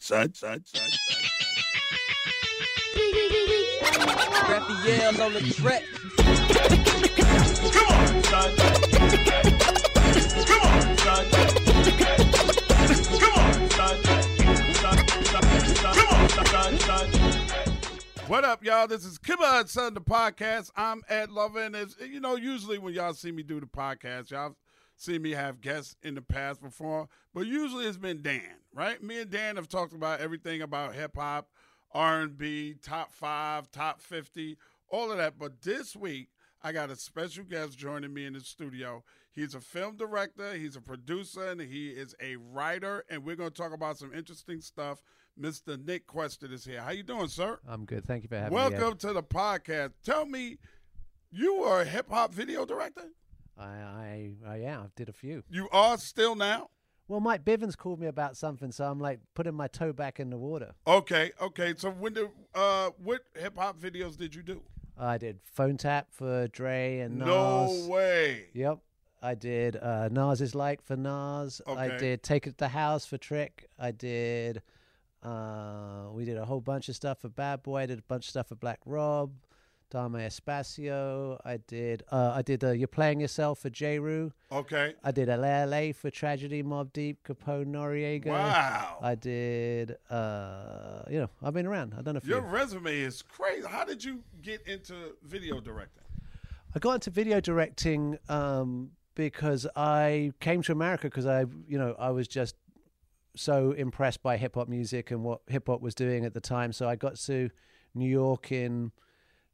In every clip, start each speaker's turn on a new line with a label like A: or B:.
A: Son, son, son, son.
B: Raphael on the track.
A: Come on, son. Come on, son. Come on, son. What up, y'all? This is Come On Son, the podcast. I'm Ed Lover, and it's, you know, usually when y'all see me do the podcast, y'all see me have guests in the past before, but usually it's been Dan, right? Me and Dan have talked about everything about hip hop, R&B, top five, top fifty, all of that. But this week, I got a special guest joining me in the studio. He's a film director, he's a producer, and he is a writer. And we're going to talk about some interesting stuff. Mr. Nick Quested is here. How you doing, sir?
C: I'm good. Thank you for having me.
A: Welcome to the podcast. Tell me, you are a hip hop video director?
C: I, I, I, yeah, I did a few.
A: You are still now?
C: Well, Mike Bivins called me about something, so I'm like putting my toe back in the water.
A: Okay, okay. So when did uh what hip hop videos did you do?
C: I did Phone Tap for Dre and Nas.
A: No way.
C: Yep. I did uh, Nas is like for Nas.
A: Okay.
C: I did Take It to the House for Trick. I did. Uh, we did a whole bunch of stuff for Bad Boy. I did a bunch of stuff for Black Rob, Dame Espacio. I did. Uh, I did. Uh, You're playing yourself for J. Rue.
A: Okay.
C: I did LA for Tragedy, Mobb Deep, Capone, Noriega.
A: Wow.
C: I did. Uh, you know, I've been around. I've done a few.
A: Your resume is crazy. How did you get into video directing?
C: I got into video directing um, because I came to America because I, you know, I was just so impressed by hip hop music and what hip hop was doing at the time. So I got to New York in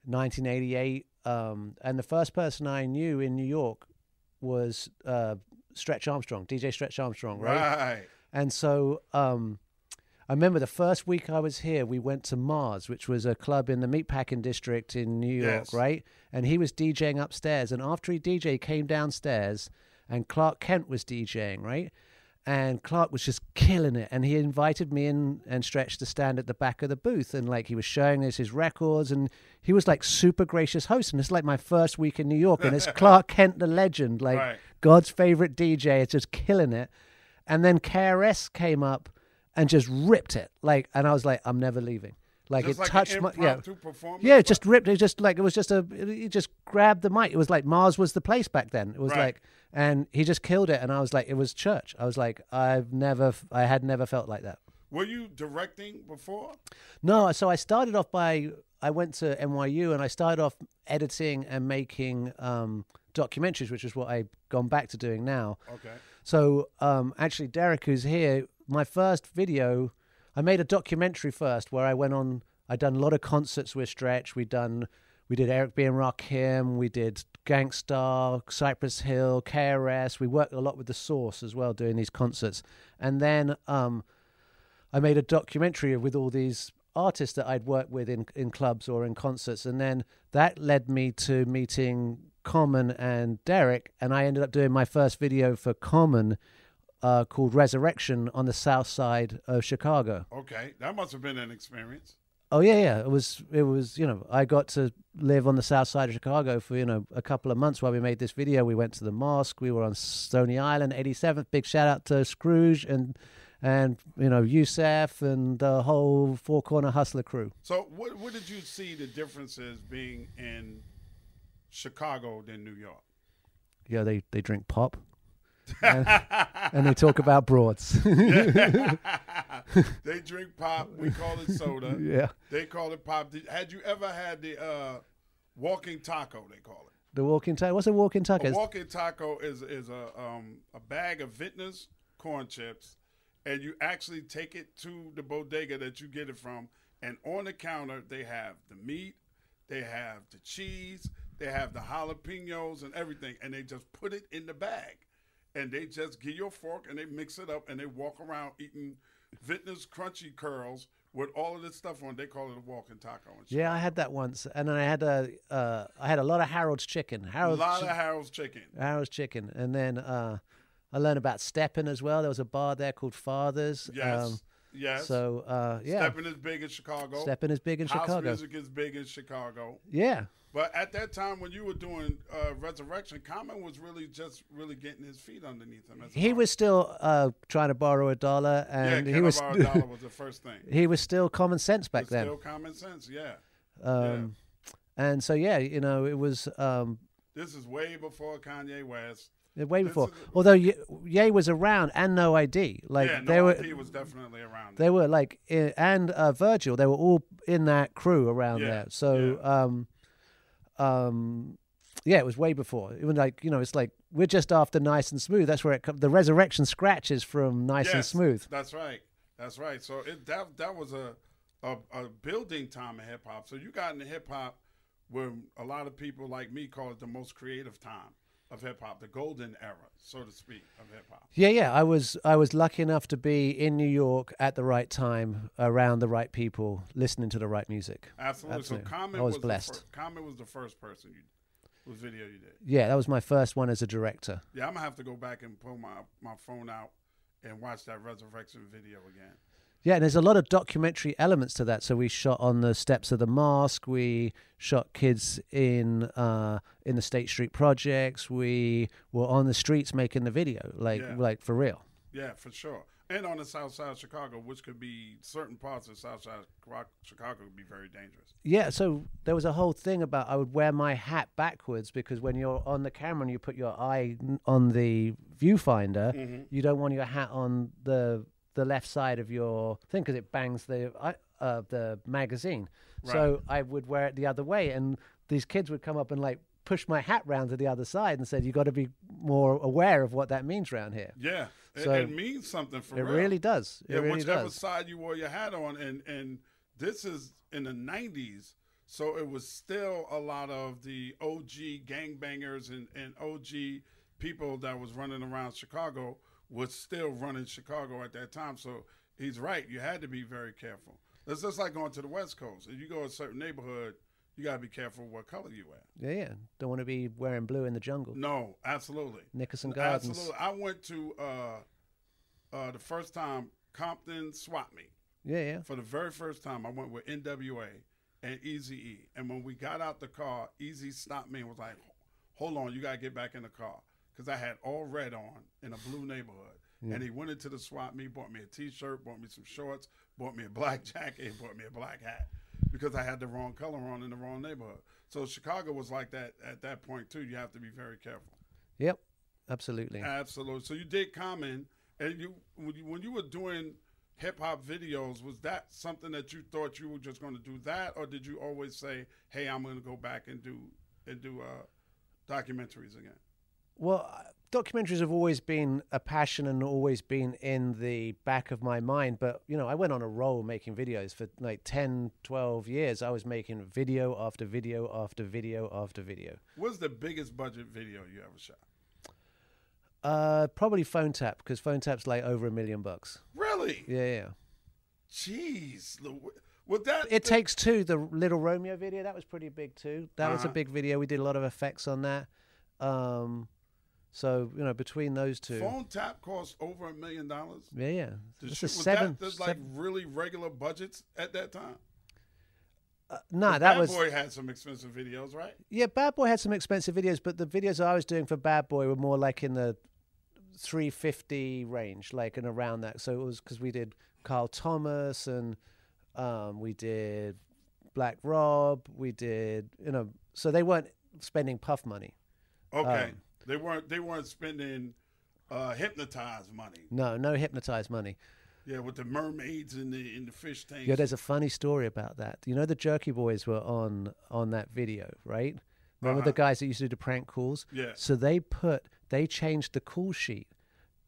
C: 1988, um, and the first person I knew in New York was uh, Stretch Armstrong, DJ Stretch Armstrong, right?
A: Right.
C: And so um, I remember the first week I was here, we went to Mars, which was a club in the Meatpacking District in New York,
A: Yes.
C: right? And he was DJing upstairs. And after he DJ, came downstairs, and Clark Kent was DJing, right? And Clark was just killing it. And he invited me in and Stretch to stand at the back of the booth. And like he was showing us his records. And he was like super gracious host. And it's like my first week in New York. And it's Clark Kent, the legend, like
A: Right.
C: God's favorite DJ. It's just killing it. And then KRS came up and just ripped it. Like, and I was like, I'm never leaving. Like
A: Just
C: it
A: like
C: touched my yeah. Yeah, it just ripped. It just like it was just a. He just grabbed the mic. It was like Mars was the place back then. It was
A: Right.
C: like, and he just killed it. And I was like, it was church. I was like, I've never, I had never felt like that.
A: Were you directing before?
C: No, so I started off by I went to NYU and I started off editing and making um, documentaries, which is what I've gone back to doing now.
A: Okay.
C: So um, actually, Derek, who's here, my first video, I made a documentary first where I went on. I'd done a lot of concerts with Stretch. We'd done, we did Eric B and Rakim. We did Gang Starr, Cypress Hill, KRS. We worked a lot with the Source as well, doing these concerts. And then um, I made a documentary with all these artists that I'd worked with in, in clubs or in concerts. And then that led me to meeting Common and Derek. And I ended up doing my first video for Common uh, called Resurrection on the south side of Chicago.
A: Okay. That must have been an experience.
C: Oh yeah, yeah. It was it was, you know, I got to live on the south side of Chicago for, you know, a couple of months while we made this video. We went to the mosque, we were on Stony Island, 87th. Big shout out to Scrooge and and you know, Youssef and the whole Four Corner Hustler crew.
A: So, what what did you see the differences being in Chicago than New York?
C: Yeah, they they drink pop. And, and they talk about broads.
A: they drink pop. We call it soda.
C: yeah,
A: They call it pop. Did, had you ever had the uh, walking taco? They call it.
C: the walking taco. What's a walking taco?
A: A walking taco is is a um, a bag of Vitner's corn chips, and you actually take it to the bodega that you get it from, and on the counter they have the meat, they have the cheese, they have the jalapenos and everything, and they just put it in the bag, and they just give you a fork and they mix it up and they walk around eating Vitner's crunchy curls with all of this stuff on. They call it a walking taco. And
C: yeah, I had that once, and then I had a uh, I had a lot of Harold's chicken. Harold's a
A: lot
C: chi-
A: of Harold's chicken.
C: Harold's chicken, and then uh, I learned about stepping as well. There was a bar there called Father's.
A: Yes,
C: Um,
A: yes.
C: So uh, yeah,
A: Stepping is big in Chicago.
C: stepping is big in
A: House
C: Chicago.
A: music is big in Chicago.
C: Yeah,
A: But at that time, when you were doing uh, Resurrection, Common was really just really getting his feet underneath him.
C: He was still uh, trying to borrow a dollar, and
A: Can
C: he was
A: borrow a dollar was the first thing.
C: he was still common sense back then.
A: Still common sense. Yeah.
C: Um, And so yeah, you know, it was um,
A: This is way before Kanye West.
C: way before.
A: is-
C: Although Ye, Ye was around and No ID, like
A: yeah,
C: they
A: no
C: were.
A: IP was definitely around.
C: They were like, and uh, Virgil, they were all in that crew around
A: Yeah,
C: there. So, um, um, yeah, it was way before. Even like, you know, it's like we're just after Nice and Smooth. That's where it comes. The resurrection scratches from Nice and Smooth.
A: That's right. That's right. So it that that was a a, a building time in hip hop. So you got into hip hop where a lot of people like me call it the most creative time of hip hop, the golden era, so to speak, of hip hop.
C: Yeah, yeah. I was I was lucky enough to be in New York at the right time, around the right people, listening to the right music.
A: Absolutely.
C: Absolutely.
A: So Common
C: I was
A: was
C: blessed.
A: The fir- Common was the first person you whose video you did.
C: Yeah, that was my first one as a director.
A: Yeah, I'm gonna have to go back and pull my my phone out and watch that resurrection video again.
C: Yeah, and there's a lot of documentary elements to that. So we shot on the steps of the mosque. We shot kids in uh, in the State Street projects. We were on the streets making the video, like
A: Yeah.
C: like for real.
A: Yeah, for sure. And on the south side of Chicago, which could be certain parts of the south side of Chicago- could be very dangerous.
C: Yeah, so there was a whole thing about I would wear my hat backwards because when you're on the camera and you put your eye on the viewfinder,
A: Mm-hmm.
C: you don't want your hat on the the left side of your thing because it bangs the uh, the magazine. So I would wear it the other way, and these kids would come up and like push my hat round to the other side and said, "You got to be more aware of what that means around here."
A: Yeah, it,
C: So-
A: it means something for
C: It
A: real.
C: really does. It
A: yeah,
C: really
A: whichever
C: does.
A: side you wore your hat on, and and this is in the '90s, so it was still a lot of the OG gangbangers and and OG people that was running around Chicago was still running Chicago at that time. So he's right. You had to be very careful. It's just like going to the West Coast. If you go to a certain neighborhood, you got to be careful what color you wear.
C: Yeah, yeah. Don't want to be wearing blue in the jungle.
A: No, absolutely.
C: Nickerson Gardens.
A: Absolutely. I went to uh, uh, the first time Compton Swap me.
C: Yeah, yeah.
A: For the very first time, I went with NWA and Easy E. And when we got out the car, Eazy stopped me and was like, "Hold on, you gotta get back in the car," because I had all red on in a blue neighborhood. And he went into the swap meet, bought me a T-shirt, bought me some shorts, bought me a black jacket, and bought me a black hat because I had the wrong color on in the wrong neighborhood. So Chicago was like that at that point too. You have to be very careful.
C: Yep. Absolutely.
A: Absolutely. So you did Common, and you when you, when you were doing hip hop videos, was that something that you thought you were just going to do that, or did you always say, "Hey, I'm going to go back and do and do uh, documentaries again"?
C: Well, documentaries have always been a passion and always been in the back of my mind. But, you know, I went on a roll making videos for like 10, 12 years. I was making video after video after video after video.
A: What's the biggest budget video you ever shot?
C: Uh, probably Phone Tap because Phone Tap's like over a million bucks.
A: Really?
C: Yeah, yeah.
A: Jeez, was that
C: It takes two. The Little Romeo video that was pretty big too. That was a
A: Uh-huh.
C: big video. We did a lot of effects on that. Um, so you know, between those two,
A: phone tap cost over a million dollars?
C: yeah, yeah.
A: To shoot-
C: a seven.
A: that like
C: seven-
A: really regular budgets at that time?
C: uh, nah, that
A: Bad
C: was Bad
A: Boy had some expensive videos, right?
C: Yeah, Bad Boy had some expensive videos, but the videos I was doing for Bad Boy were more like in the 350 range, like and around that. So it was because we did Carl Thomas and um, we did Black Rob, we did you know, so they weren't spending puff money.
A: Okay.
C: Um,
A: they weren't they weren't spending uh, hypnotize money.
C: No, no hypnotized money.
A: Yeah, with the mermaids in the in the fish tanks.
C: Yeah, there's a funny story about that. You know, the Jerky Boys were on on that video, right? Remember
A: Uh-huh.
C: the guys that used to do the prank calls?
A: Yeah.
C: So they put they changed the call sheet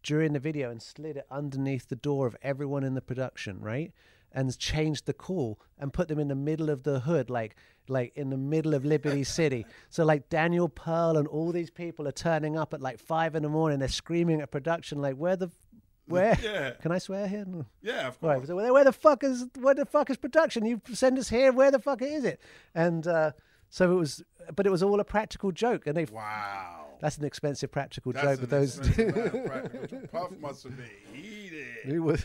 C: during the video and slid it underneath the door of everyone in the production, right? And changed the call and put them in the middle of the hood, like like in the middle of Liberty City. So like Daniel Pearl and all these people are turning up at like five in the morning. They're screaming at production, like where the where?
A: Yeah.
C: Can I swear here?
A: Yeah, of
C: Right.
A: course.
C: So where, the fuck is where the fuck is production? You send us here. Where the fuck is it? And uh, so it was, but it was all a practical joke, and they.
A: Wow.
C: That's an expensive practical
A: That's
C: joke, but those.
A: Puff must have been heated.
C: It was.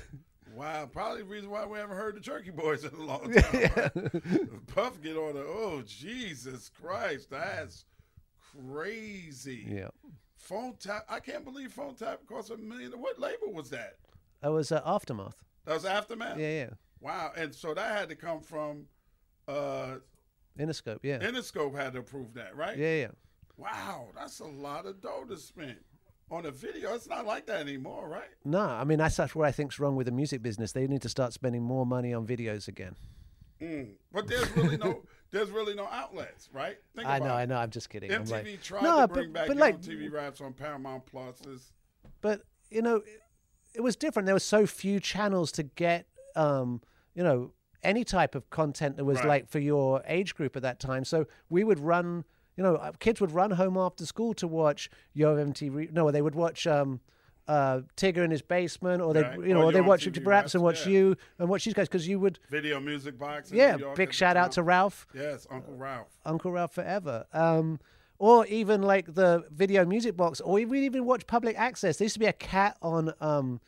A: Wow, probably the reason why we haven't heard the Jerky Boys in a long time. right? Puff get on the oh Jesus Christ, that's crazy.
C: Yeah.
A: Phone tap, I can't believe phone tap cost a million. What label was that?
C: That was uh, aftermath.
A: That was Aftermath.
C: Yeah, yeah.
A: Wow, and so that had to come from uh
C: Interscope. Yeah.
A: Interscope had to approve that, right?
C: Yeah, yeah.
A: Wow, that's a lot of dough to spend on a video. It's not like that anymore, right?
C: No, I mean that's that's what I think's wrong with the music business. They need to start spending more money on videos again.
A: Mm. But there's really no there's really no outlets, right? Think
C: I know,
A: it.
C: I know. I'm just kidding.
A: MTV
C: like,
A: tried
C: no,
A: to
C: but-
A: bring back
C: but like-
A: TV raps on Paramount Plus.
C: But you know, it, it was different. There were so few channels to get, um, you know, any type of content that was
A: Right.
C: like for your age group at that time. So we would run, you know, uh, kids would run home after school to watch Yo MTV. No, they would watch. Um, uh, Tigger in his basement, or they,
A: Right.
C: you know,
A: Or
C: or they watch raps and watch
A: yeah.
C: you and watch these guys because you would,
A: Video Music Box.
C: yeah. Big shout out to. Ralph.
A: Yes, Uncle Ralph.
C: Uncle Ralph Forever. Um, or even like the video music box, or we would even watch public access. There used to be a cat on um,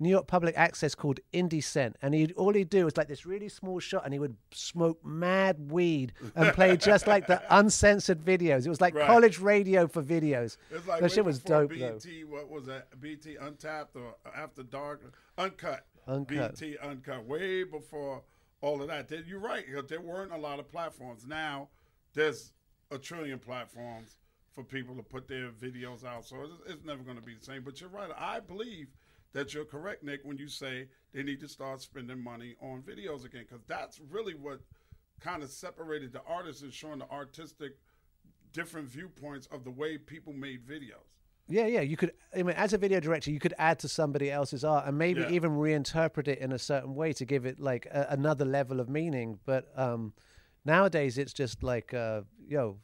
C: New York public access called Indecent, and he'd all he'd do was like this really small shot, and he would smoke mad weed and play just like the uncensored videos. It was like
A: Right.
C: college radio for videos.
A: It's like
C: that shit was dope though.
A: BET, what was that? BET Untapped or After Dark? Uncut.
C: Uncut.
A: BET Uncut. Way before all of that. You're right. There weren't a lot of platforms. Now there's a trillion platforms for people to put their videos out. So it's, it's never going to be the same. But you're right. I believe that you're correct, Nick, when you say they need to start spending money on videos again, because that's really what kind of separated the artists and showing the artistic different viewpoints of the way people made videos.
C: Yeah, yeah. You could, I mean, as a video director, you could add to somebody else's art and maybe
A: Yeah.
C: even reinterpret it in a certain way to give it like a, another level of meaning. But um, nowadays, it's just like, uh, yo,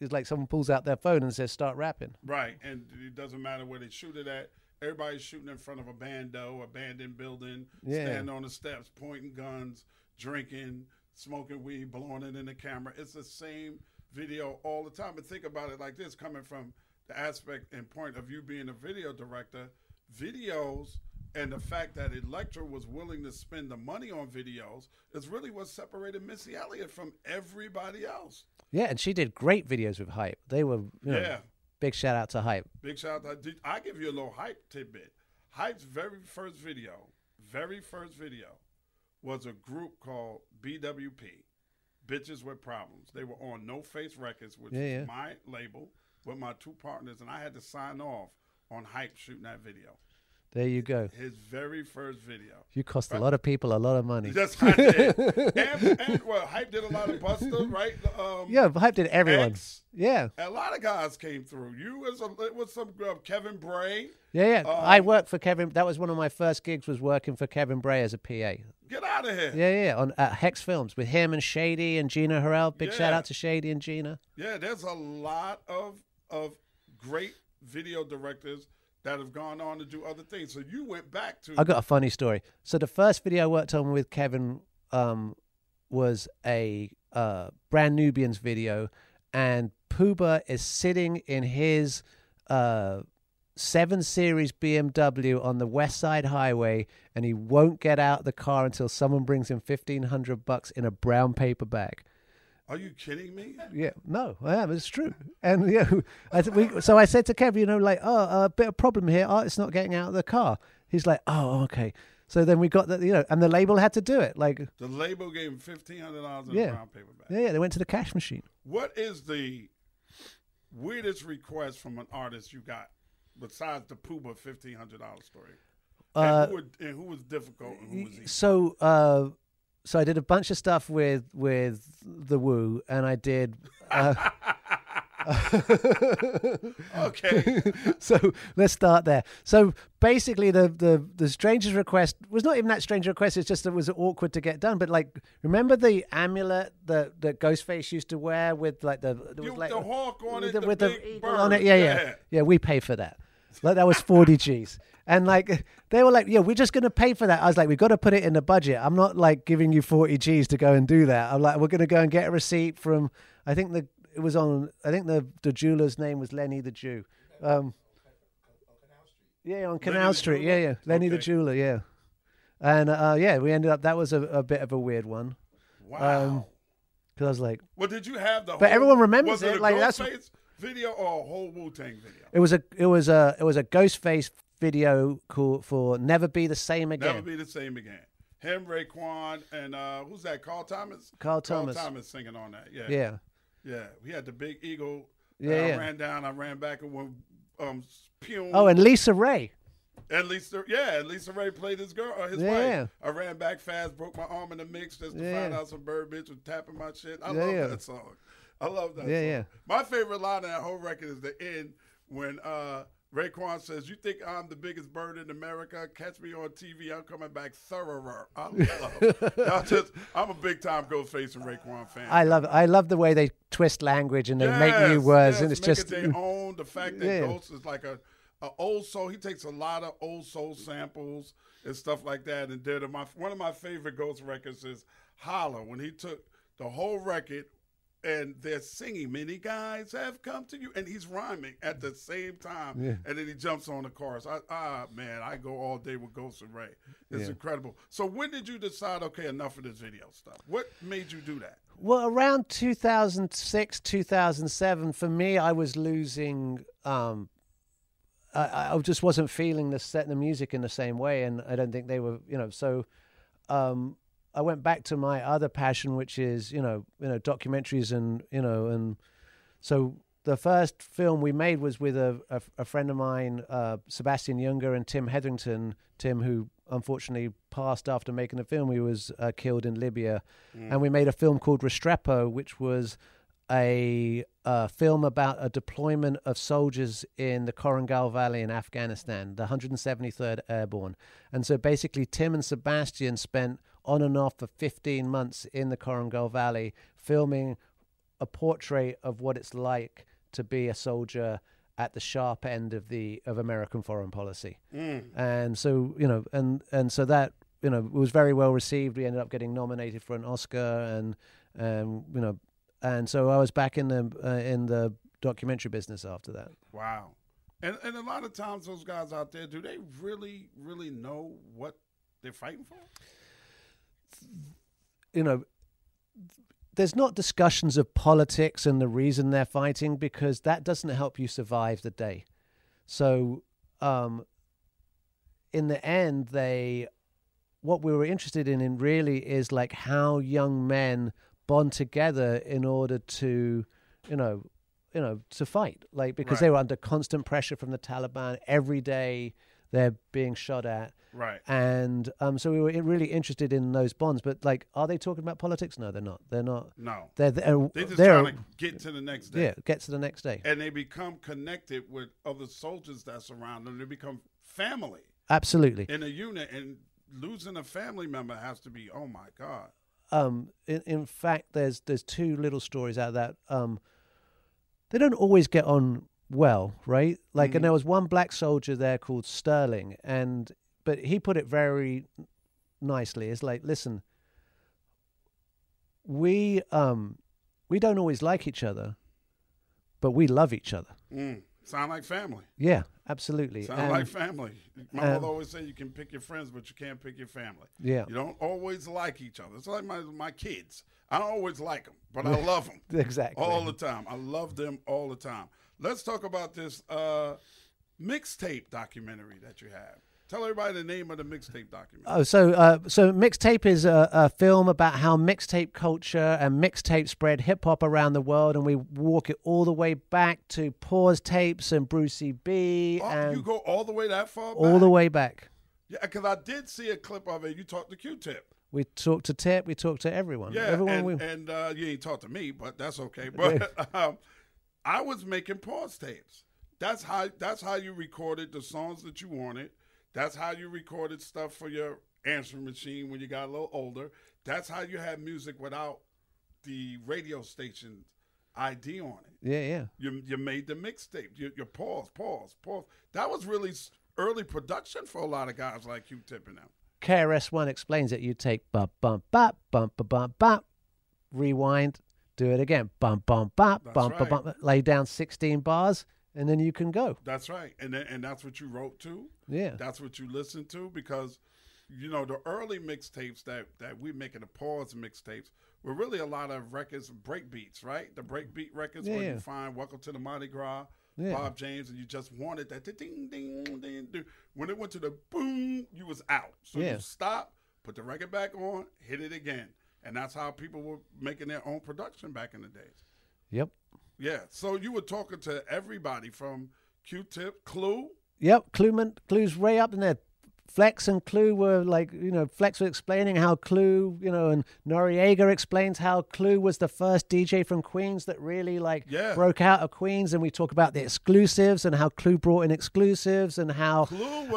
C: it's like someone pulls out their phone and says, "Start rapping."
A: Right, and it doesn't matter where they shoot it at. Everybody's shooting in front of a bando, abandoned building,
C: Yeah.
A: standing on the steps, pointing guns, drinking, smoking weed, blowing it in the camera. It's the same video all the time. But think about it like this: coming from the aspect and point of you being a video director, videos and the fact that Elektra was willing to spend the money on videos is really what separated Missy Elliott from everybody else.
C: Yeah, and she did great videos with Hype. They were, you know,
A: Yeah.
C: Big shout out to Hype.
A: Big shout out. Did, I give you a little hype tidbit. Hype's very first video, very first video, was a group called BWP, Bitches with Problems. They were on No Face Records, which
C: Yeah, yeah.
A: is my label, with my two partners, and I had to sign off on Hype shooting that video.
C: There you go.
A: His very first video.
C: You cost a lot of people a lot of money.
A: That's I did. and, and well, Hype did a lot of Busta, right? Um,
C: Yeah, Hype did everyone.
A: X.
C: Yeah,
A: A lot of guys came through. You was a, it was some uh, Kevin Bray.
C: yeah, yeah. I
A: Um,
C: worked for Kevin. That was one of my first gigs. Was working for Kevin Bray as a PA.
A: Get out of here.
C: Yeah, yeah, on at Hex Films with him and Shady and Gina Harrell. Big shout out to Shady and Gina.
A: Yeah, there's a lot of of great video directors that have gone on to do other things. So you went back to
C: I got a funny story. So the first video I worked on with Kevin um, was a uh, Brand Nubian video, and Puba is sitting in his uh, seven series BMW on the West Side Highway, and he won't get out of the car until someone brings him fifteen hundred bucks in a brown paper bag.
A: Are you kidding me?
C: Yeah, no, I am. It's true. And yeah, I th- we, so I said to Kev, you know, like, oh, a bit of problem here. Artist's not getting out of the car. He's like, oh, okay. So then we got the, you know, and the label had to do it. Like,
A: The label gave him fifteen hundred dollars in
C: Yeah.
A: brown paper bag.
C: yeah, yeah, they went to the cash machine.
A: What is the weirdest request from an artist you got besides the Puma fifteen hundred dollar story?
C: Uh,
A: and, who would, and who was difficult and who was easy?
C: So, uh, so I did a bunch of stuff with with the Wu, and I did. Uh,
A: Okay.
C: so let's start there. So basically, the the the stranger's request was not even that strange request. It's just that it was awkward to get done. But like, remember the amulet that that Ghostface used to wear with like the
A: You-
C: was like
A: the hawk on
C: with
A: it,
C: the, with the on it. Yeah, yeah,
A: Yeah.
C: yeah. we pay for that. Like that was forty G's. And like they were like, yeah, we're just gonna pay for that. I was like, we've got to put it in the budget. I'm not like giving you forty G's to go and do that. I'm like, we're gonna go and get a receipt from. I think the it was on. I think the the jeweler's name was Lenny the Jew. Um, yeah, on Canal
A: the
C: Street. Yeah, yeah, Lenny the jeweler. Yeah, and uh, yeah, we ended up. That was a, a bit of a weird one
A: Wow.
C: because I was like,
A: well, did you have the?
C: But
A: whole,
C: everyone remembers
A: it.
C: it,
A: a
C: like, that's-
A: video or a whole Wu Tang video?
C: it was a it was a it was a Ghostface video called for "Never Be the Same Again."
A: Never be the same again. Him, Raekwon, and uh, who's that? Carl Thomas.
C: Carl Thomas.
A: Carl Thomas singing on that. Yeah.
C: yeah.
A: Yeah. We had the big eagle.
C: Yeah,
A: I
C: yeah.
A: ran down. I ran back and went. Um, pew.
C: Oh, and Lisa Raye.
A: And Lisa, yeah, Lisa Raye played his girl, uh, his
C: Yeah.
A: wife. I ran back fast, broke my arm in the mix just to
C: Yeah.
A: find out some bird bitch was tapping my shit. I
C: Yeah,
A: love that song. I love that
C: Yeah,
A: song.
C: yeah.
A: My favorite line of that whole record is the end when uh, Raekwon says, "You think I'm the biggest bird in America? Catch me on TV. I'm coming back thorough." I love. I just, I'm a big time Ghostface and Raekwon fan.
C: I love I love the way they twist language and they make new words
A: yes,
C: and it's just
A: it their own. The fact that
C: Yeah.
A: Ghost is like a, a old soul. He takes a lot of old soul samples and stuff like that. And did my one of my favorite Ghost records is Holler when he took the whole record. And they're singing, many guys have come to you, and he's rhyming at the same time.
C: Yeah.
A: And then he jumps on the chorus. I, ah, man, I go all day with Ghost and Ray. It's
C: Yeah.
A: incredible. So when did you decide? Okay, enough of this video stuff. What made you do that?
C: Well, around 2006, 2007, for me, I was losing. Um, I, I just wasn't feeling the set the music in the same way, and I don't think they were, you know. So, um, I went back to my other passion, which is, you know, you know, documentaries, and you know, and so the first film we made was with a a, a friend of mine, uh, Sebastian Junger, and Tim Hetherington. Tim, who unfortunately passed after making the film, he was uh, killed in Libya, and we made a film called Restrepo, which was a, uh film about a deployment of soldiers in the Korengal Valley in Afghanistan, the 173rd Airborne. And so basically, Tim and Sebastian spent on and off for 15 months in the Korengal Valley filming a portrait of what it's like to be a soldier at the sharp end of the of American foreign policy. And so, you know, and and so that you know was very well received. We ended up getting nominated for an Oscar, and and you know, and so I was back in the uh, in the documentary business after that.
A: Wow. And and a lot of times those guys out there, do they really, really know what they're fighting for?
C: You know, there's not discussions of politics and the reason they're fighting because that doesn't help you survive the day. So, um, in the end, they, what we were interested in, in really is like how young men bond together in order to, you know, you know, to fight. Like because they were under constant pressure from the Taliban every day. They're being shot at
A: Right.
C: and um, so we were really interested in those bonds. But like, are they talking about politics? No, they're not. They're not.
A: No.
C: They're they're,
A: They just
C: they're
A: trying to get to the next day.
C: yeah. Get to the next day.
A: And they become connected with other soldiers that's around them. They become family
C: Absolutely.
A: in a unit and losing a family member has to be, oh my God.
C: Um, in, in fact, there's there's two little stories out of that. Um, they don't always get on well, right? Like, and there was one black soldier there called Sterling, and but he put it very nicely. It's like, listen, we um, we don't always like each other, but we love each other.
A: Mm. Sound like family.
C: Yeah, absolutely.
A: Sound
C: And-
A: like family. My
C: um,
A: mother always said you can pick your friends, but you can't pick your family.
C: Yeah.
A: You don't always like each other. It's like my my kids. I don't always like them, but I love them.
C: Exactly.
A: All the time. I love them all the time. Let's talk about this uh, mixtape documentary that you have. Tell everybody the name of the mixtape document.
C: Oh, so uh, so mixtape is a, a film about how mixtape culture and mixtape spread hip hop around the world, and we walk it all the way back to Pause tapes and Brucie B,
A: oh,
C: and
A: you go all the way that far?
C: all the
A: back?
C: way back.
A: Yeah, because I did see a clip of it. You talked to Q-Tip.
C: We talked to Tip, we talked to everyone.
A: Yeah,
C: everyone
A: and,
C: we,
A: and uh, you ain't talked to me, but that's okay. But um, I was making pause tapes. That's how that's how you recorded the songs that you wanted. That's how you recorded stuff for your answering machine when you got a little older. That's how you had music without the radio station ID on it.
C: yeah, yeah.
A: You you made the mixtape. You, you pause, pause, pause. That was really early production for a lot of guys like you tipping them.
C: KRS One explains it. You take bump bump bop bump bump bump rewind, do it again, bump bump bop
A: That's
C: bump bump
A: right.
C: bump, lay down sixteen bars, and then you can go.
A: That's right, and then, and that's what you wrote to.
C: Yeah.
A: That's what you listened to because, you know, the early mixtapes that that we making the pause mixtapes were really a lot of records, break beats, right? The break beat records where you find "Welcome to the Mardi Gras,"
C: Yeah.
A: Bob James, and you just wanted that ding ding ding ding. When it went to the boom, you was out. So
C: Yeah.
A: you stop, put the record back on, hit it again, and that's how people were making their own production back in the days.
C: Yep.
A: Yeah. So you were talking to everybody from Q-Tip, Clue.
C: Yep, Clue, Clue's way up in there. Flex and Clue were like, you know, Flex was explaining how Clue, you know, and Noriega explains how Clue was the first DJ from Queens that really like
A: Yeah.
C: broke out of Queens, and we talk about the exclusives and how Clue brought in exclusives and how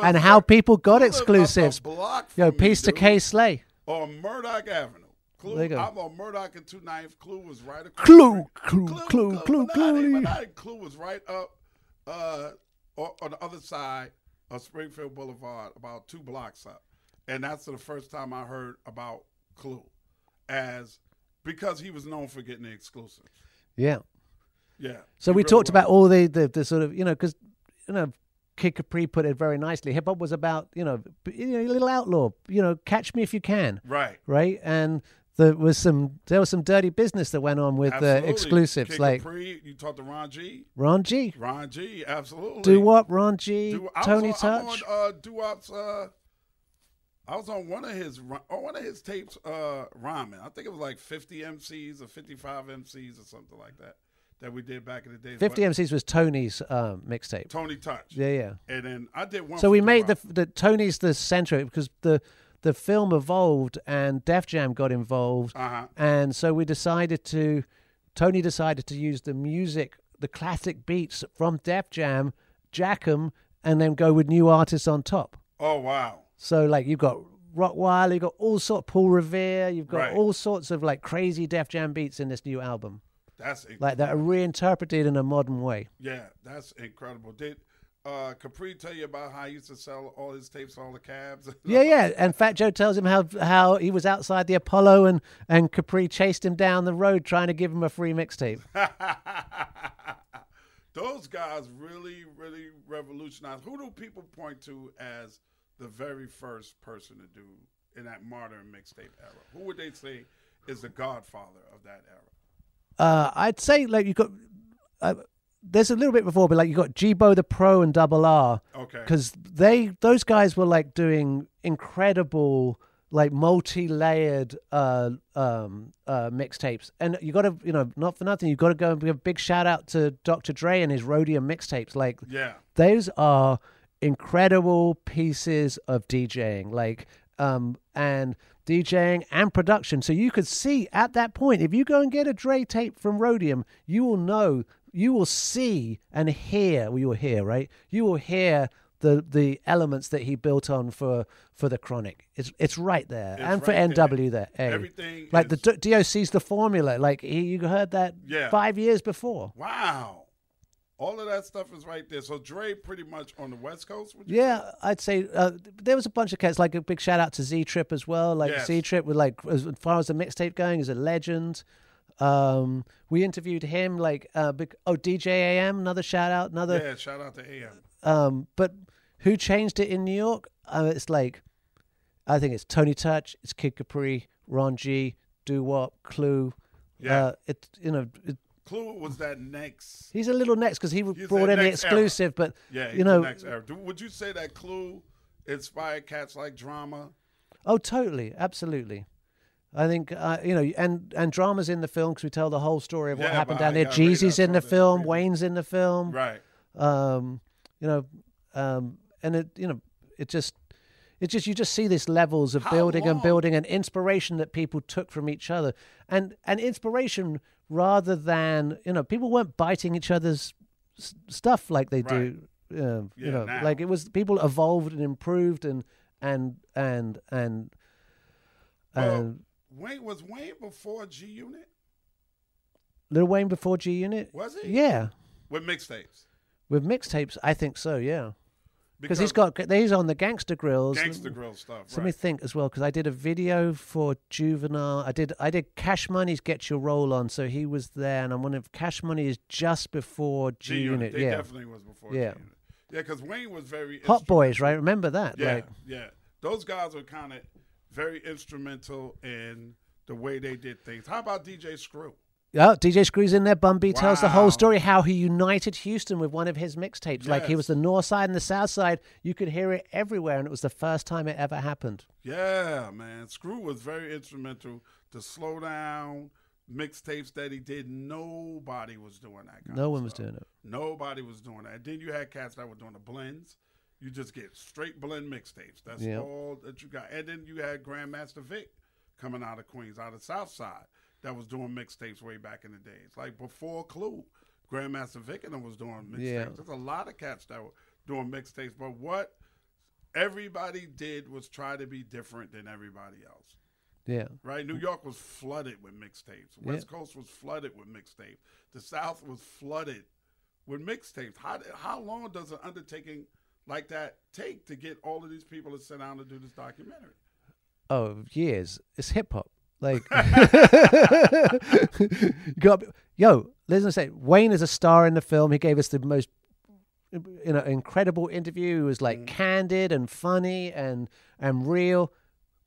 C: and how people got
A: Clue lived up a
C: exclusives.
A: block
C: Yo,
A: from me,
C: peace to. Kay Slay.
A: on Murdock Avenue. Clue,
C: There you go.
A: I'm on Murdock and 290th. Clue was right across.
C: Clue, Clue,
A: street.
C: Clue, Clue,
A: Illuminati,
C: Clue.
A: Illuminati. Clue was right up uh, on, on the other side of Springfield Boulevard, about two blocks up. And that's the first time I heard about Clue, as because he was known for getting the exclusives.
C: Yeah.
A: Yeah.
C: So we
A: really
C: talked
A: was.
C: about all the, the, the sort of, you know, because, you know, Kid Capri put it very nicely. Hip hop was about, you know, you know, a little outlaw, you know, catch me if you can.
A: right.
C: right? And there was some there was some dirty business that went on with uh, exclusives, like
A: Capri, you talked to Ron G.
C: Ron G,
A: Ron G. Absolutely.
C: Do what? Ron G,
A: Do- I was
C: Tony
A: on,
C: Touch.
A: on uh, Doo-Wop's, uh, I was on one of his on one of his tapes, uh, rhyming. I think it was like 50 MCs or 55 MCs or something like that that we did back in the day.
C: 50
A: But
C: MCs was Tony's um, mixtape.
A: Tony Touch.
C: Yeah, yeah.
A: And then I did one.
C: So we made the the Tony's the center because the the film evolved and Def Jam got involved,
A: Uh-huh.
C: and so we decided to. Tony decided to use the music, the classic beats from Def Jam, jack 'em, and then go with new artists on top.
A: Oh wow.
C: So like you've got Rockwilder, you've got all sort Paul Revere, you've got
A: Right.
C: all sorts of like crazy Def Jam beats in this new album,
A: That's
C: like that are reinterpreted in a modern way.
A: yeah, that's incredible. Did uh, Capri tell you about how he used to sell all his tapes, to all the cabs?
C: Yeah, yeah. And Fat Joe tells him how how he was outside the Apollo and and Capri chased him down the road trying to give him a free mixtape.
A: Those guys really, really revolutionized. Who do people point to as the very first person to do in that modern mixtape era? Who would they say is the godfather of that era?
C: Uh, I'd say like you got. Uh, there's a little bit before, but like you got Jibo the Pro and Double R.
A: Okay.
C: because they those guys were like doing incredible like multi-layered uh um uh mixtapes and you gotta you know not for nothing you gotta go and give a big shout out to dr dre and his Roadium mixtapes like
A: Yeah.
C: those are incredible pieces of djing like um and djing and production so you could see at that point if you go and get a dre tape from Roadium you will know you will see and hear well you will hear right you will hear the the elements that he built on for for the chronic it's it's right there
A: It's
C: and for
A: right there.
C: nw there hey.
A: Everything
C: like
A: is-
C: the D- doc's the formula like he, you heard that
A: Yeah.
C: five years before
A: Wow. All of that stuff is right there. So Dre pretty much on the West Coast. Would you
C: Yeah, I'd say uh, there was a bunch of cats. Like a big shout out to Z Trip as well. Like
A: Yes.
C: Z Trip, with like as far as the mixtape going, is a legend. Um, we interviewed him. Like uh, big, oh DJ AM, another shout out, another.
A: Yeah. Shout out to AM.
C: Um, but who changed it in New York? Uh, it's like I think it's Tony Touch, it's Kid Capri, Ron G, Doo-Wop, Clue.
A: Yeah.
C: Uh, it you know it,
A: Clue was that next.
C: he's a little next because he brought in the
A: next era.
C: exclusive, but
A: Yeah.
C: you know
A: next era. Would you say that Clue inspired cats like Drama.
C: Oh, totally, absolutely. I think uh, you know, and and drama's in the film because we tell the whole story of what
A: Yeah,
C: happened down there. Jeezy's in the film. Wayne's in the film.
A: Right.
C: Um, you know, um, and it you know, it just. It's just you just see these levels of
A: How
C: building and building and inspiration that people took from each other, and and inspiration rather than you know people weren't biting each other's s- stuff like they do. Uh,
A: Yeah,
C: you know,
A: now.
C: like it was people evolved and improved and and and and
A: Well,
C: and
A: Wayne was Wayne before G Unit?
C: Little Wayne before G Unit.
A: Was he?
C: Yeah,
A: With mixtapes.
C: with mixtapes, I think so. Yeah, because he's got he's on the Gangsta Grillz.
A: gangster grill stuff.
C: So let me think as well, because I did a video for Juvenile. I did I did Cash Money's Get Your Roll On, so he was there, and I'm wondering if Cash Money is just before G Unit.
A: They
C: Yeah,
A: definitely was before
C: Yeah.
A: G Unit. Yeah, because Wayne was very
C: Hot Boys, right? Remember that?
A: Yeah,
C: Like,
A: yeah. Those guys were kind of very instrumental in the way they did things. How about DJ Screw?
C: Oh, DJ Screws in there. Bun B tells the whole story how he united Houston with one of his mixtapes. Like he was the north side and the south side. You could hear it everywhere, and it was the first time it ever happened.
A: Yeah, man. Screw was very instrumental to slow down mixtapes that he did. Nobody was doing that.
C: No one was doing it.
A: Nobody was doing that. Then you had cats that were doing the blends. You just get straight blend mixtapes. That's
C: Yeah.
A: all that you got. And then you had Grandmaster Vic coming out of Queens, out of South Side, that was doing mixtapes way back in the days. Like before Clue, Grandmaster Vic and them was doing mixtapes.
C: Yeah.
A: There's a lot of cats that were doing mixtapes. But what everybody did was try to be different than everybody else.
C: Yeah.
A: Right? New York was flooded with mixtapes. West Coast was flooded with mixtapes. The South was flooded with mixtapes. How how long does an undertaking like that take to get all of these people to sit down to do this documentary?
C: Oh, years. It's hip hop. Like, got yo. Listen, I say Wayne is a star in the film. He gave us the most, you know, incredible interview. He was like mm. candid and funny and and real.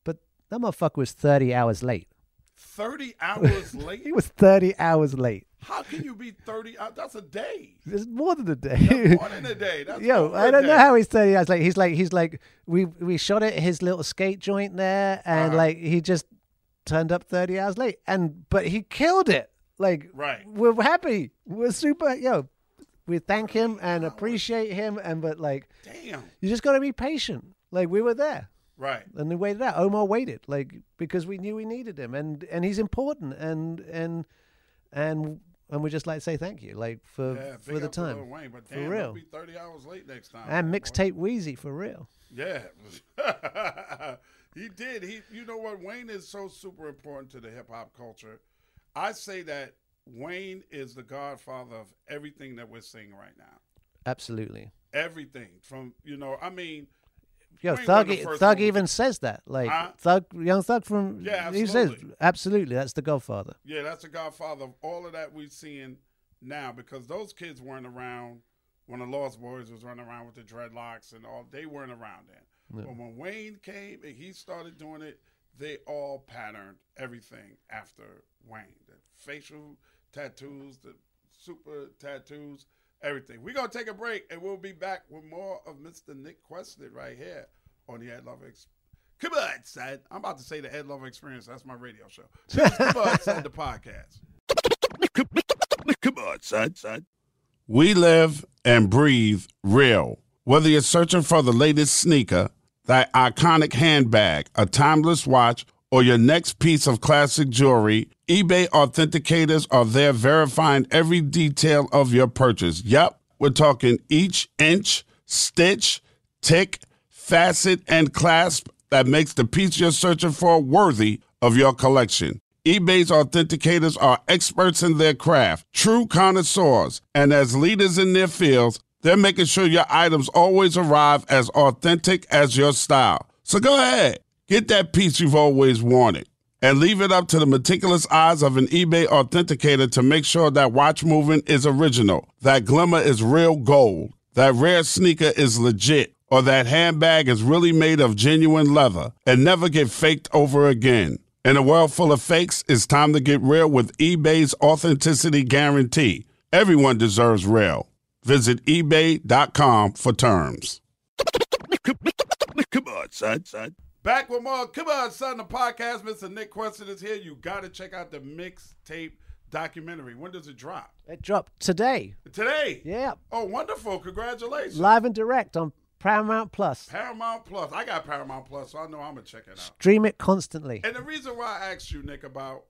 C: But that motherfucker was thirty hours late.
A: Thirty hours late.
C: He was thirty hours late.
A: How can you be thirty hours? That's a day.
C: It's more than a day.
A: More than a day. That's
C: Yo, I don't know how he's thirty hours late. He's like, he's like, we we shot at his little skate joint there, and
A: Uh-huh.
C: like he just turned up thirty hours late, and but he killed it. Like,
A: Right.
C: we're happy. We're super. Yo, we thank him and appreciate him, and but like,
A: Damn.
C: you just got to be patient. Like we were there.
A: Right.
C: And we waited out. Omar waited, like because we knew we needed him, and and he's important, and and and and we just like to say thank you, like for
A: Yeah,
C: for the time,
A: Wayne, but
C: For
A: damn,
C: real.
A: be thirty hours late next time.
C: and mixtape Weezy for real.
A: Yeah, he did. He, you know what? Wayne is so super important to the hip hop culture. I say that Wayne is the godfather of everything that we're seeing right now.
C: Absolutely.
A: Everything from you know, I mean,
C: Yo, Thug,
A: wasn't the first
C: Thug even says that. Like
A: Huh?
C: Thug, young Thug from
A: Yeah,
C: he says
A: absolutely.
C: absolutely that's the Godfather.
A: yeah, that's the godfather of all of that we're seeing now because those kids weren't around when the Lost Boys was running around with the dreadlocks and all. They weren't around then. But when Wayne came and he started doing it, they all patterned everything after Wayne. The facial tattoos, the super tattoos, everything. We're gonna take a break and we'll be back with more of Mr. Nick Quested right here on the Ed Lover Ex- Come on, son. I'm about to say the Ed Lover Experience. That's my radio show. Come on, son, the podcast. Come on, son, son. We live and breathe real. Whether you're searching for the latest sneaker, that iconic handbag, a timeless watch, or your next piece of classic jewelry, eBay authenticators are there verifying every detail of your purchase. Yep, we're talking each inch, stitch, tick, facet, and clasp that makes the piece you're searching for worthy of your collection. eBay's authenticators are experts in their craft, true connoisseurs, and as leaders in their fields, they're making sure your items always arrive as authentic as your style. So go ahead, get that piece you've always wanted. And leave it up to the meticulous eyes of an eBay authenticator to make sure that watch movement is original, that glimmer is real gold, that rare sneaker is legit, or that handbag is really made of genuine leather and never get faked over again. In a world full of fakes, it's time to get real with eBay's authenticity guarantee. Everyone deserves real. Visit eBay.com for terms. Come on, son, son. Back with more. Come on, son. The podcast. Mr. Nick Quested is here. You got to check out the mixtape documentary. When does it drop?
C: It dropped today.
A: Today.
C: Yeah.
A: Oh, wonderful! Congratulations.
C: Live and direct on Paramount Plus.
A: Paramount Plus. I got Paramount Plus, so I know I'm gonna check it out.
C: Stream it constantly.
A: And the reason why I asked you, Nick, about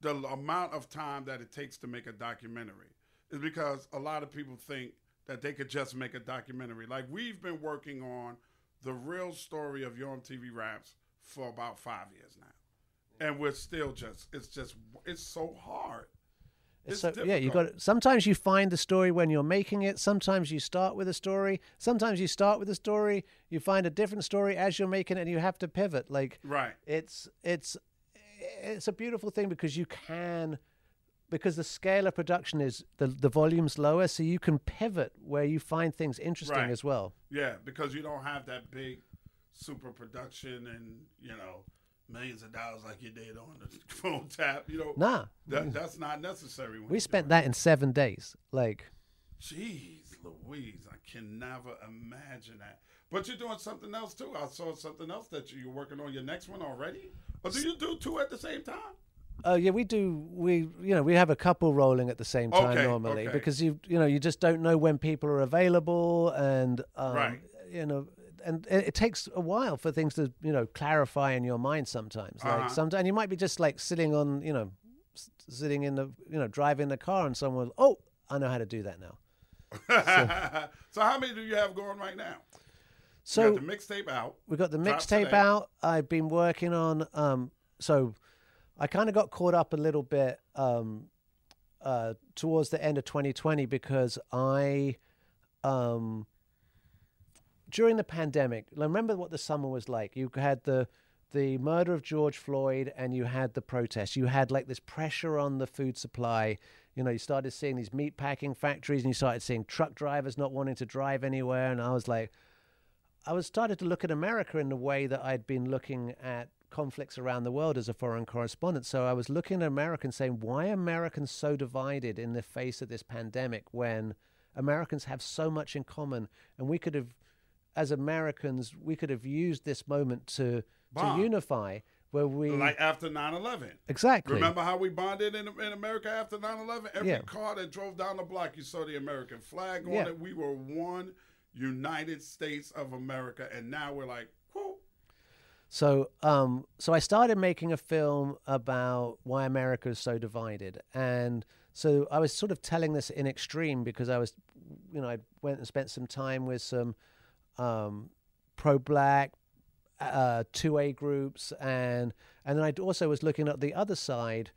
A: the amount of time that it takes to make a documentary is because a lot of people think that they could just make a documentary. Like we've been working on the real story of Yo MTV Raps for about five years now, and we're still just it's just it's so hard. It's
C: so yeah, you got sometimes you find the story when you're making it. Sometimes you start with a story. Sometimes you start with a story, you find a different story as you're making it, and you have to pivot. Like
A: right.
C: it's it's it's a beautiful thing because you can because the scale of production is the the volume's lower, so you can pivot where you find things interesting
A: Right.
C: as well.
A: Yeah, because you don't have that big super production and you know millions of dollars like you did on the phone tap. You know,
C: Nah,
A: that, that's not necessary.
C: We spent that in seven days. Like.
A: Jeez, Louise, I can never imagine that. But you're doing something else too. I saw something else that you, you're working on your next one already. Or do you do two at the same time?
C: Oh yeah, we do. We you know we have a couple rolling at the same time
A: Okay,
C: normally
A: okay.
C: because you you know you just don't know when people are available and um,
A: Right.
C: you know and it, it takes a while for things to you know clarify in your mind sometimes. Like
A: Uh-huh.
C: sometimes you might be just like sitting on you know s- sitting in the you know driving the car and someone oh I know how to do that now.
A: so how many do you have going right now?
C: So
A: you got the mixtape out.
C: We got the
A: Drops
C: mixtape
A: today.
C: out. I've been working on. Um, so I kind of got caught up a little bit um, uh, towards the end of 2020 because I, um, during the pandemic, remember what the summer was like. You had the the murder of George Floyd, and you had the protests. You had like this pressure on the food supply. You know, you started seeing these meat packing factories, and you started seeing truck drivers not wanting to drive anywhere. And I was like, I was started to look at America in the way that I'd been looking at conflicts around the world as a foreign correspondent. So I was looking at America and saying, why are Americans so divided in the face of this pandemic when Americans have so much in common? And we could have, as Americans, we could have used this moment to to unify where we
A: Like after 9-11.
C: exactly
A: Remember how we bonded in, in America after 9-11? Every
C: Yeah.
A: car that drove down the block, you saw the American flag on
C: Yeah.
A: it. We were one United States of America. And now we're like, whoa.
C: So, um, so I started making a film about why America is so divided, and so I was sort of telling this in extreme because I was, you know, I went and spent some time with some um, pro-black uh, two A groups, and and then I also was looking at the other side.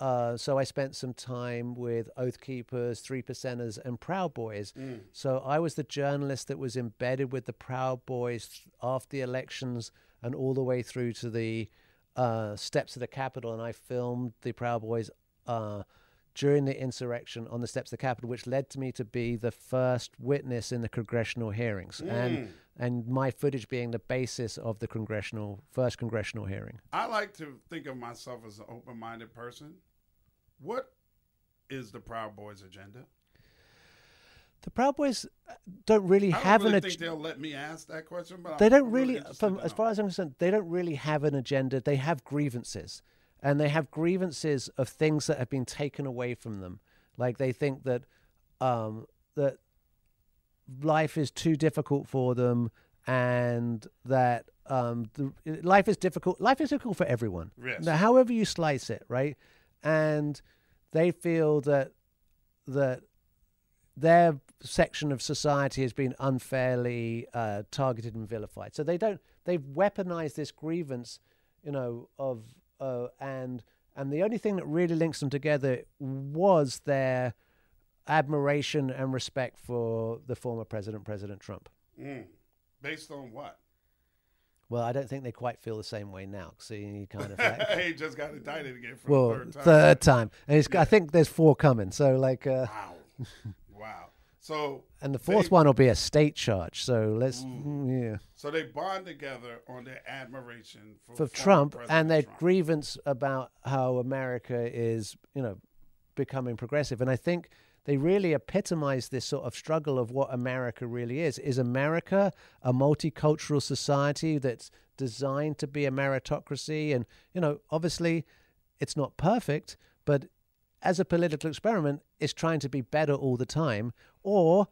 C: Uh, so I spent some time with Oath Keepers, Three Percenters, and Proud Boys. So I was the journalist that was embedded with the Proud Boys after the elections and all the way through to the uh, steps of the Capitol, and I filmed the Proud Boys uh, during the insurrection on the steps of the Capitol, which led to me to be the first witness in the congressional hearings, and and my footage being the basis of the congressional first congressional hearing.
A: I like to think of myself as an open-minded person. What is the Proud Boys agenda?
C: The Proud Boys uh, don't really
A: I don't
C: have
A: really
C: an
A: think
C: agenda.
A: they'll let me ask that question, but
C: They
A: I'm
C: don't really,
A: interested
C: from as far as I'm concerned, they don't really have an agenda. They have grievances, and they have grievances of things that have been taken away from them. Like they think that um, that life is too difficult for them, and that um, the, life is difficult. Life is difficult for everyone.
A: Yes.
C: Now, however you slice it, right? And they feel that that their section of society has been unfairly uh, targeted and vilified. So they don't. They've weaponized this grievance, you know, of uh, and and the only thing that really links them together was their admiration and respect for the former president, President Trump.
A: Mm. Based on what?
C: Well, I don't think they quite feel the same way now. So you kind of like,
A: he just got indicted again for
C: well,
A: the third time.
C: third time, and it's, I think there's four coming. So like, uh,
A: Wow. So
C: and the fourth
A: they-
C: one will be a state charge. So let's, mm, yeah.
A: So they bond together on their admiration for,
C: for Trump
A: President
C: and their
A: Trump.
C: grievance about how America is, you know, becoming progressive. And I think they really epitomize this sort of struggle of what America really is. Is America a multicultural society that's designed to be a meritocracy? And, you know, obviously it's not perfect, but as a political experiment, it's trying to be better all the time. Or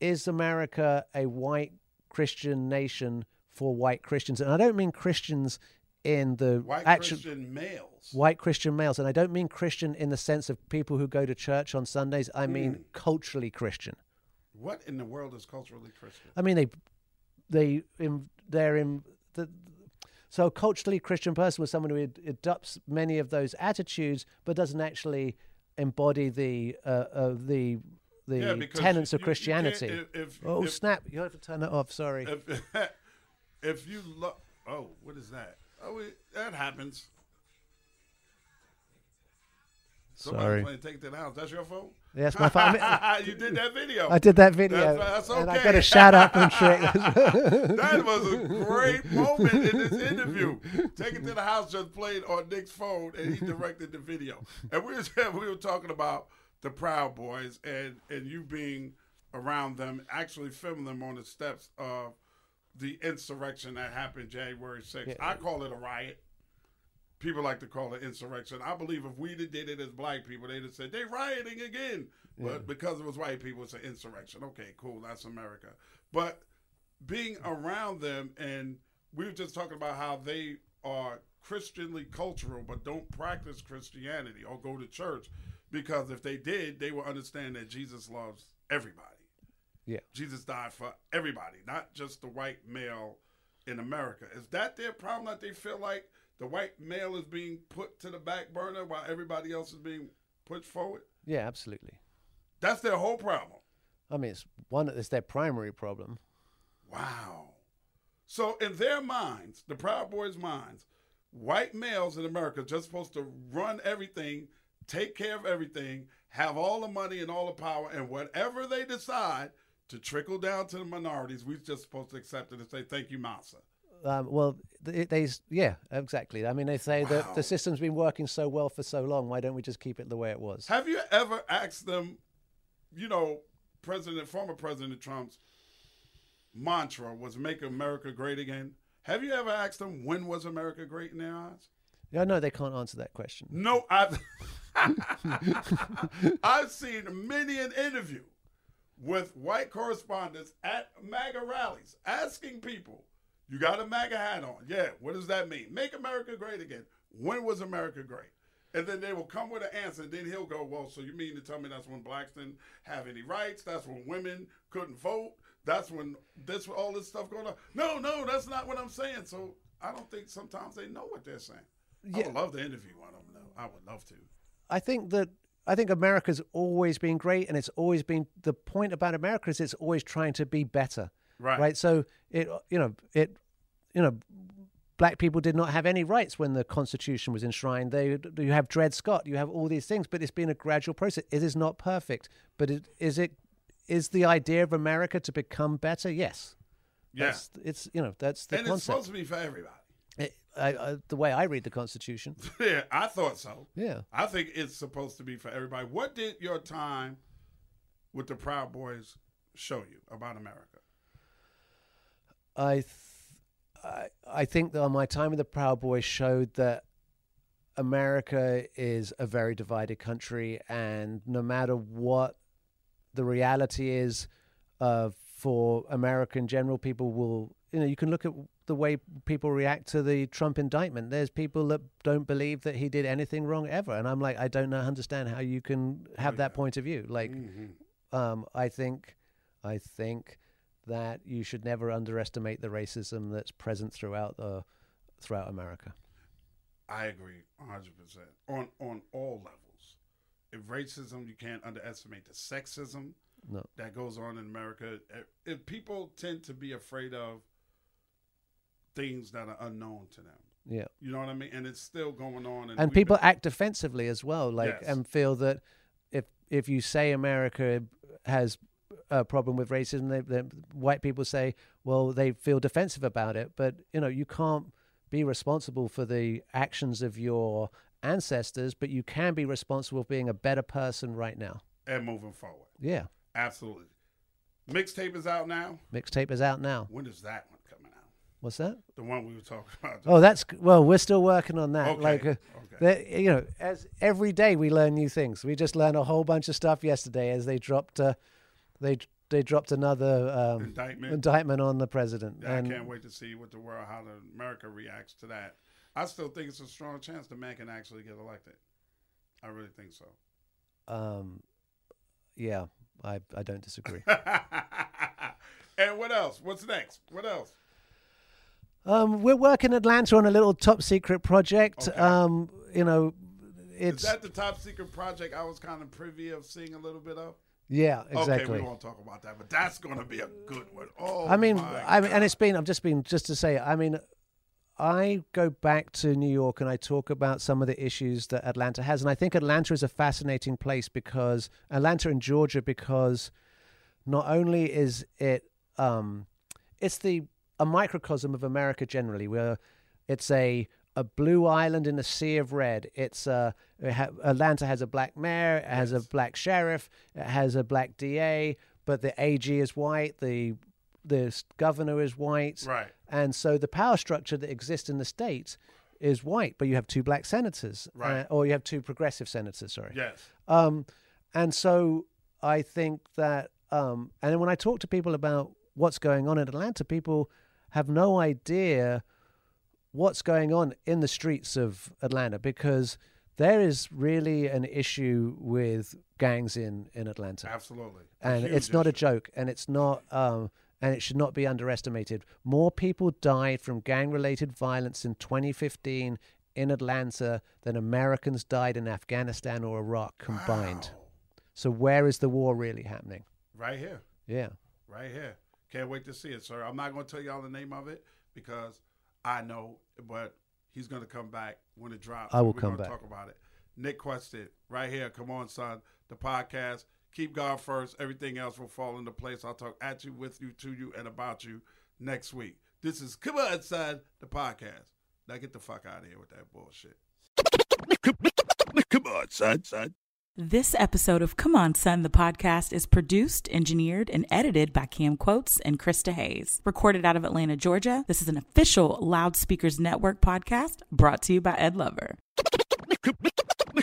C: is America a white Christian nation for white Christians? And I don't mean Christians in the
A: White
C: actual
A: Christian males.
C: white Christian males, and I don't mean Christian in the sense of people who go to church on Sundays. I mean culturally Christian.
A: What in the world is culturally Christian?
C: I mean they they in, they're in the so a culturally Christian person was someone who adopts many of those attitudes, but doesn't actually embody the uh, uh, the the
A: Yeah,
C: tenets
A: you-
C: of
A: you- you
C: Christianity.
A: can't- if-
C: oh
A: if-
C: snap! You have to turn that off. Sorry.
A: If if you look, oh, what is that? Oh, we, that happens. Somebody
C: Sorry.
A: playing "Take It to the House." That's your phone.
C: Yes, my phone. I mean,
A: you did that video.
C: I did that video,
A: That's- that's
C: and I
A: okay.
C: got a shout out from Trick.
A: That was a great moment in this interview. Take It to the House just played on Nick's phone, and he directed the video. And we were we were talking about the Proud Boys and and you being around them, actually filming them on the steps of the insurrection that happened January 6th.
C: Yeah.
A: I call it a riot. People like to call it insurrection. I believe if we did it as black people, they'd have said they rioting again. But because it was white people, it's an insurrection. Okay, cool, that's America. But being around them, and we were just talking about how they are Christianly cultural, but don't practice Christianity or go to church, because if they did, they would understand that Jesus loves everybody.
C: Yeah.
A: Jesus died for everybody, not just the white male in America. Is that their problem that they feel like the white male is being put to the back burner while everybody else is being pushed forward?
C: yeah, absolutely.
A: That's their whole problem.
C: I mean, it's one. It's their primary problem.
A: Wow. So in their minds, the Proud Boys' minds, white males in America are just supposed to run everything, take care of everything, have all the money and all the power, and whatever they decide to trickle down to the minorities, we're just supposed to accept it and say, thank you, Massa.
C: Um, well, they, they, yeah, exactly. I mean, they say that the system's been working so well for so long. Why don't we just keep it the way it was?
A: Have you ever asked them, you know, President, former President Trump's mantra was make America great again? Have you ever asked them when was America great in their eyes?
C: Yeah, no, they can't answer that question.
A: No, I've I've seen many an interview with white correspondents at MAGA rallies asking people, "You got a MAGA hat on? Yeah. What does that mean? Make America great again? When was America great?" And then they will come with an answer. And then he'll go, "Well, so you mean to tell me that's when blacks didn't have any rights? That's when women couldn't vote? That's when this all this stuff going on?" No, no, that's not what I'm saying. So I don't think sometimes they know what they're saying. I would love to interview one of them, though. I would love to.
C: I think that I think America's always been great, and it's always been the point about America is it's always trying to be better,
A: Right.
C: Right. So it, you know, it, you know, black people did not have any rights when the Constitution was enshrined. They, you have Dred Scott, you have all these things, but it's been a gradual process. It is not perfect, but it, is it is the idea of America to become better? Yes.
A: Yeah.
C: It's you know that's the
A: and it's supposed to be for everybody.
C: It- I, I, the way I read the Constitution.
A: yeah, I thought so.
C: Yeah.
A: I think it's supposed to be for everybody. What did your time with the Proud Boys show you about America?
C: I, th- I, I think that my time with the Proud Boys showed that America is a very divided country, and no matter what the reality is uh, for America in general, people will, you know, you can look at the way people react to the Trump indictment. There's people that don't believe that he did anything wrong ever, and I'm like, I don't know, understand how you can have that point of view. Like, um, I think, I think that you should never underestimate the racism that's present throughout the throughout America.
A: I agree 100% on on all levels. If racism, you can't underestimate the sexism
C: No.
A: that goes on in America. If people tend to be afraid of things that are unknown to them,
C: Yeah.
A: you know what I mean? And it's still going on.
C: and
A: we've
C: people act defensively as well like
A: Yes.
C: and feel that if if you say america has a problem with racism they, they, white people say well they feel defensive about it but you know you can't be responsible for the actions of your ancestors but you can be responsible for being a better person right now
A: and moving forward.
C: Yeah.
A: Absolutely. Mixtape is out now.
C: Mixtape is out now.
A: When is that one coming out?
C: What's that?
A: The one we were talking about.
C: Oh, that's well. We're still working on that.
A: Okay,
C: Like, uh,
A: okay.
C: you know, as every day we learn new things. We just learned a whole bunch of stuff yesterday as they dropped. Uh, they they dropped another um,
A: Indictment.
C: indictment on the president.
A: Yeah,
C: and
A: I can't wait to see what the world, how the America reacts to that. I still think it's a strong chance the man can actually get elected. I really think so.
C: um, yeah, I I don't disagree.
A: and what else? What's next? What else?
C: Um, we're working Atlanta on a little top secret project.
A: Okay.
C: Um, you know,
A: Is
C: it's
A: that the top secret project I was kind of privy of seeing a little bit of?
C: yeah, exactly.
A: Okay, we won't talk about that, but that's going to be a good one. Oh,
C: I mean,
A: my
C: I mean, and it's been. I've just been just to say. I mean, I go back to New York and I talk about some of the issues that Atlanta has, and I think Atlanta is a fascinating place because Atlanta and Georgia because not only is it um, it's the a microcosm of America generally, where it's a a blue island in a sea of red. It's a it ha- Atlanta has a black mayor, it has a black sheriff, it has a black DA, but the AG is white, the the governor is white,
A: Right.
C: and so the power structure that exists in the state is white, but you have two black senators,
A: Right.
C: uh, or you have two progressive senators. Sorry,
A: Yes.
C: um, and so I think that, um, and then when I talk to people about what's going on in Atlanta, people have no idea what's going on in the streets of Atlanta because there is really an issue with gangs in, in Atlanta.
A: Absolutely.
C: And
A: huge
C: it's not a joke, and it's not, um, and it should not be underestimated. More people died from gang-related violence in 2015 in Atlanta than Americans died in Afghanistan or Iraq combined.
A: Wow.
C: So where is the war really happening?
A: Right here.
C: Yeah.
A: Right here. Can't wait to see it, sir. I'm not going to tell y'all the name of it because I know, but he's going to come back when it drops.
C: I will
A: We're
C: come
A: gonna
C: back.
A: talk about it. Nick Quested, right here. Come on, son. The podcast. Keep God first. Everything else will fall into place. I'll talk at you, with you, to you, and about you next week. This is Come On, son. The podcast. Now get the fuck out of here with that bullshit. Come on, son, son.
D: This episode of Come On Son, the podcast, is produced, engineered, and edited by Cam Quotes and Krista Hayes. Recorded out of Atlanta, Georgia, this is an official Loudspeakers Network podcast brought to you by Ed Lover.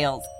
E: details.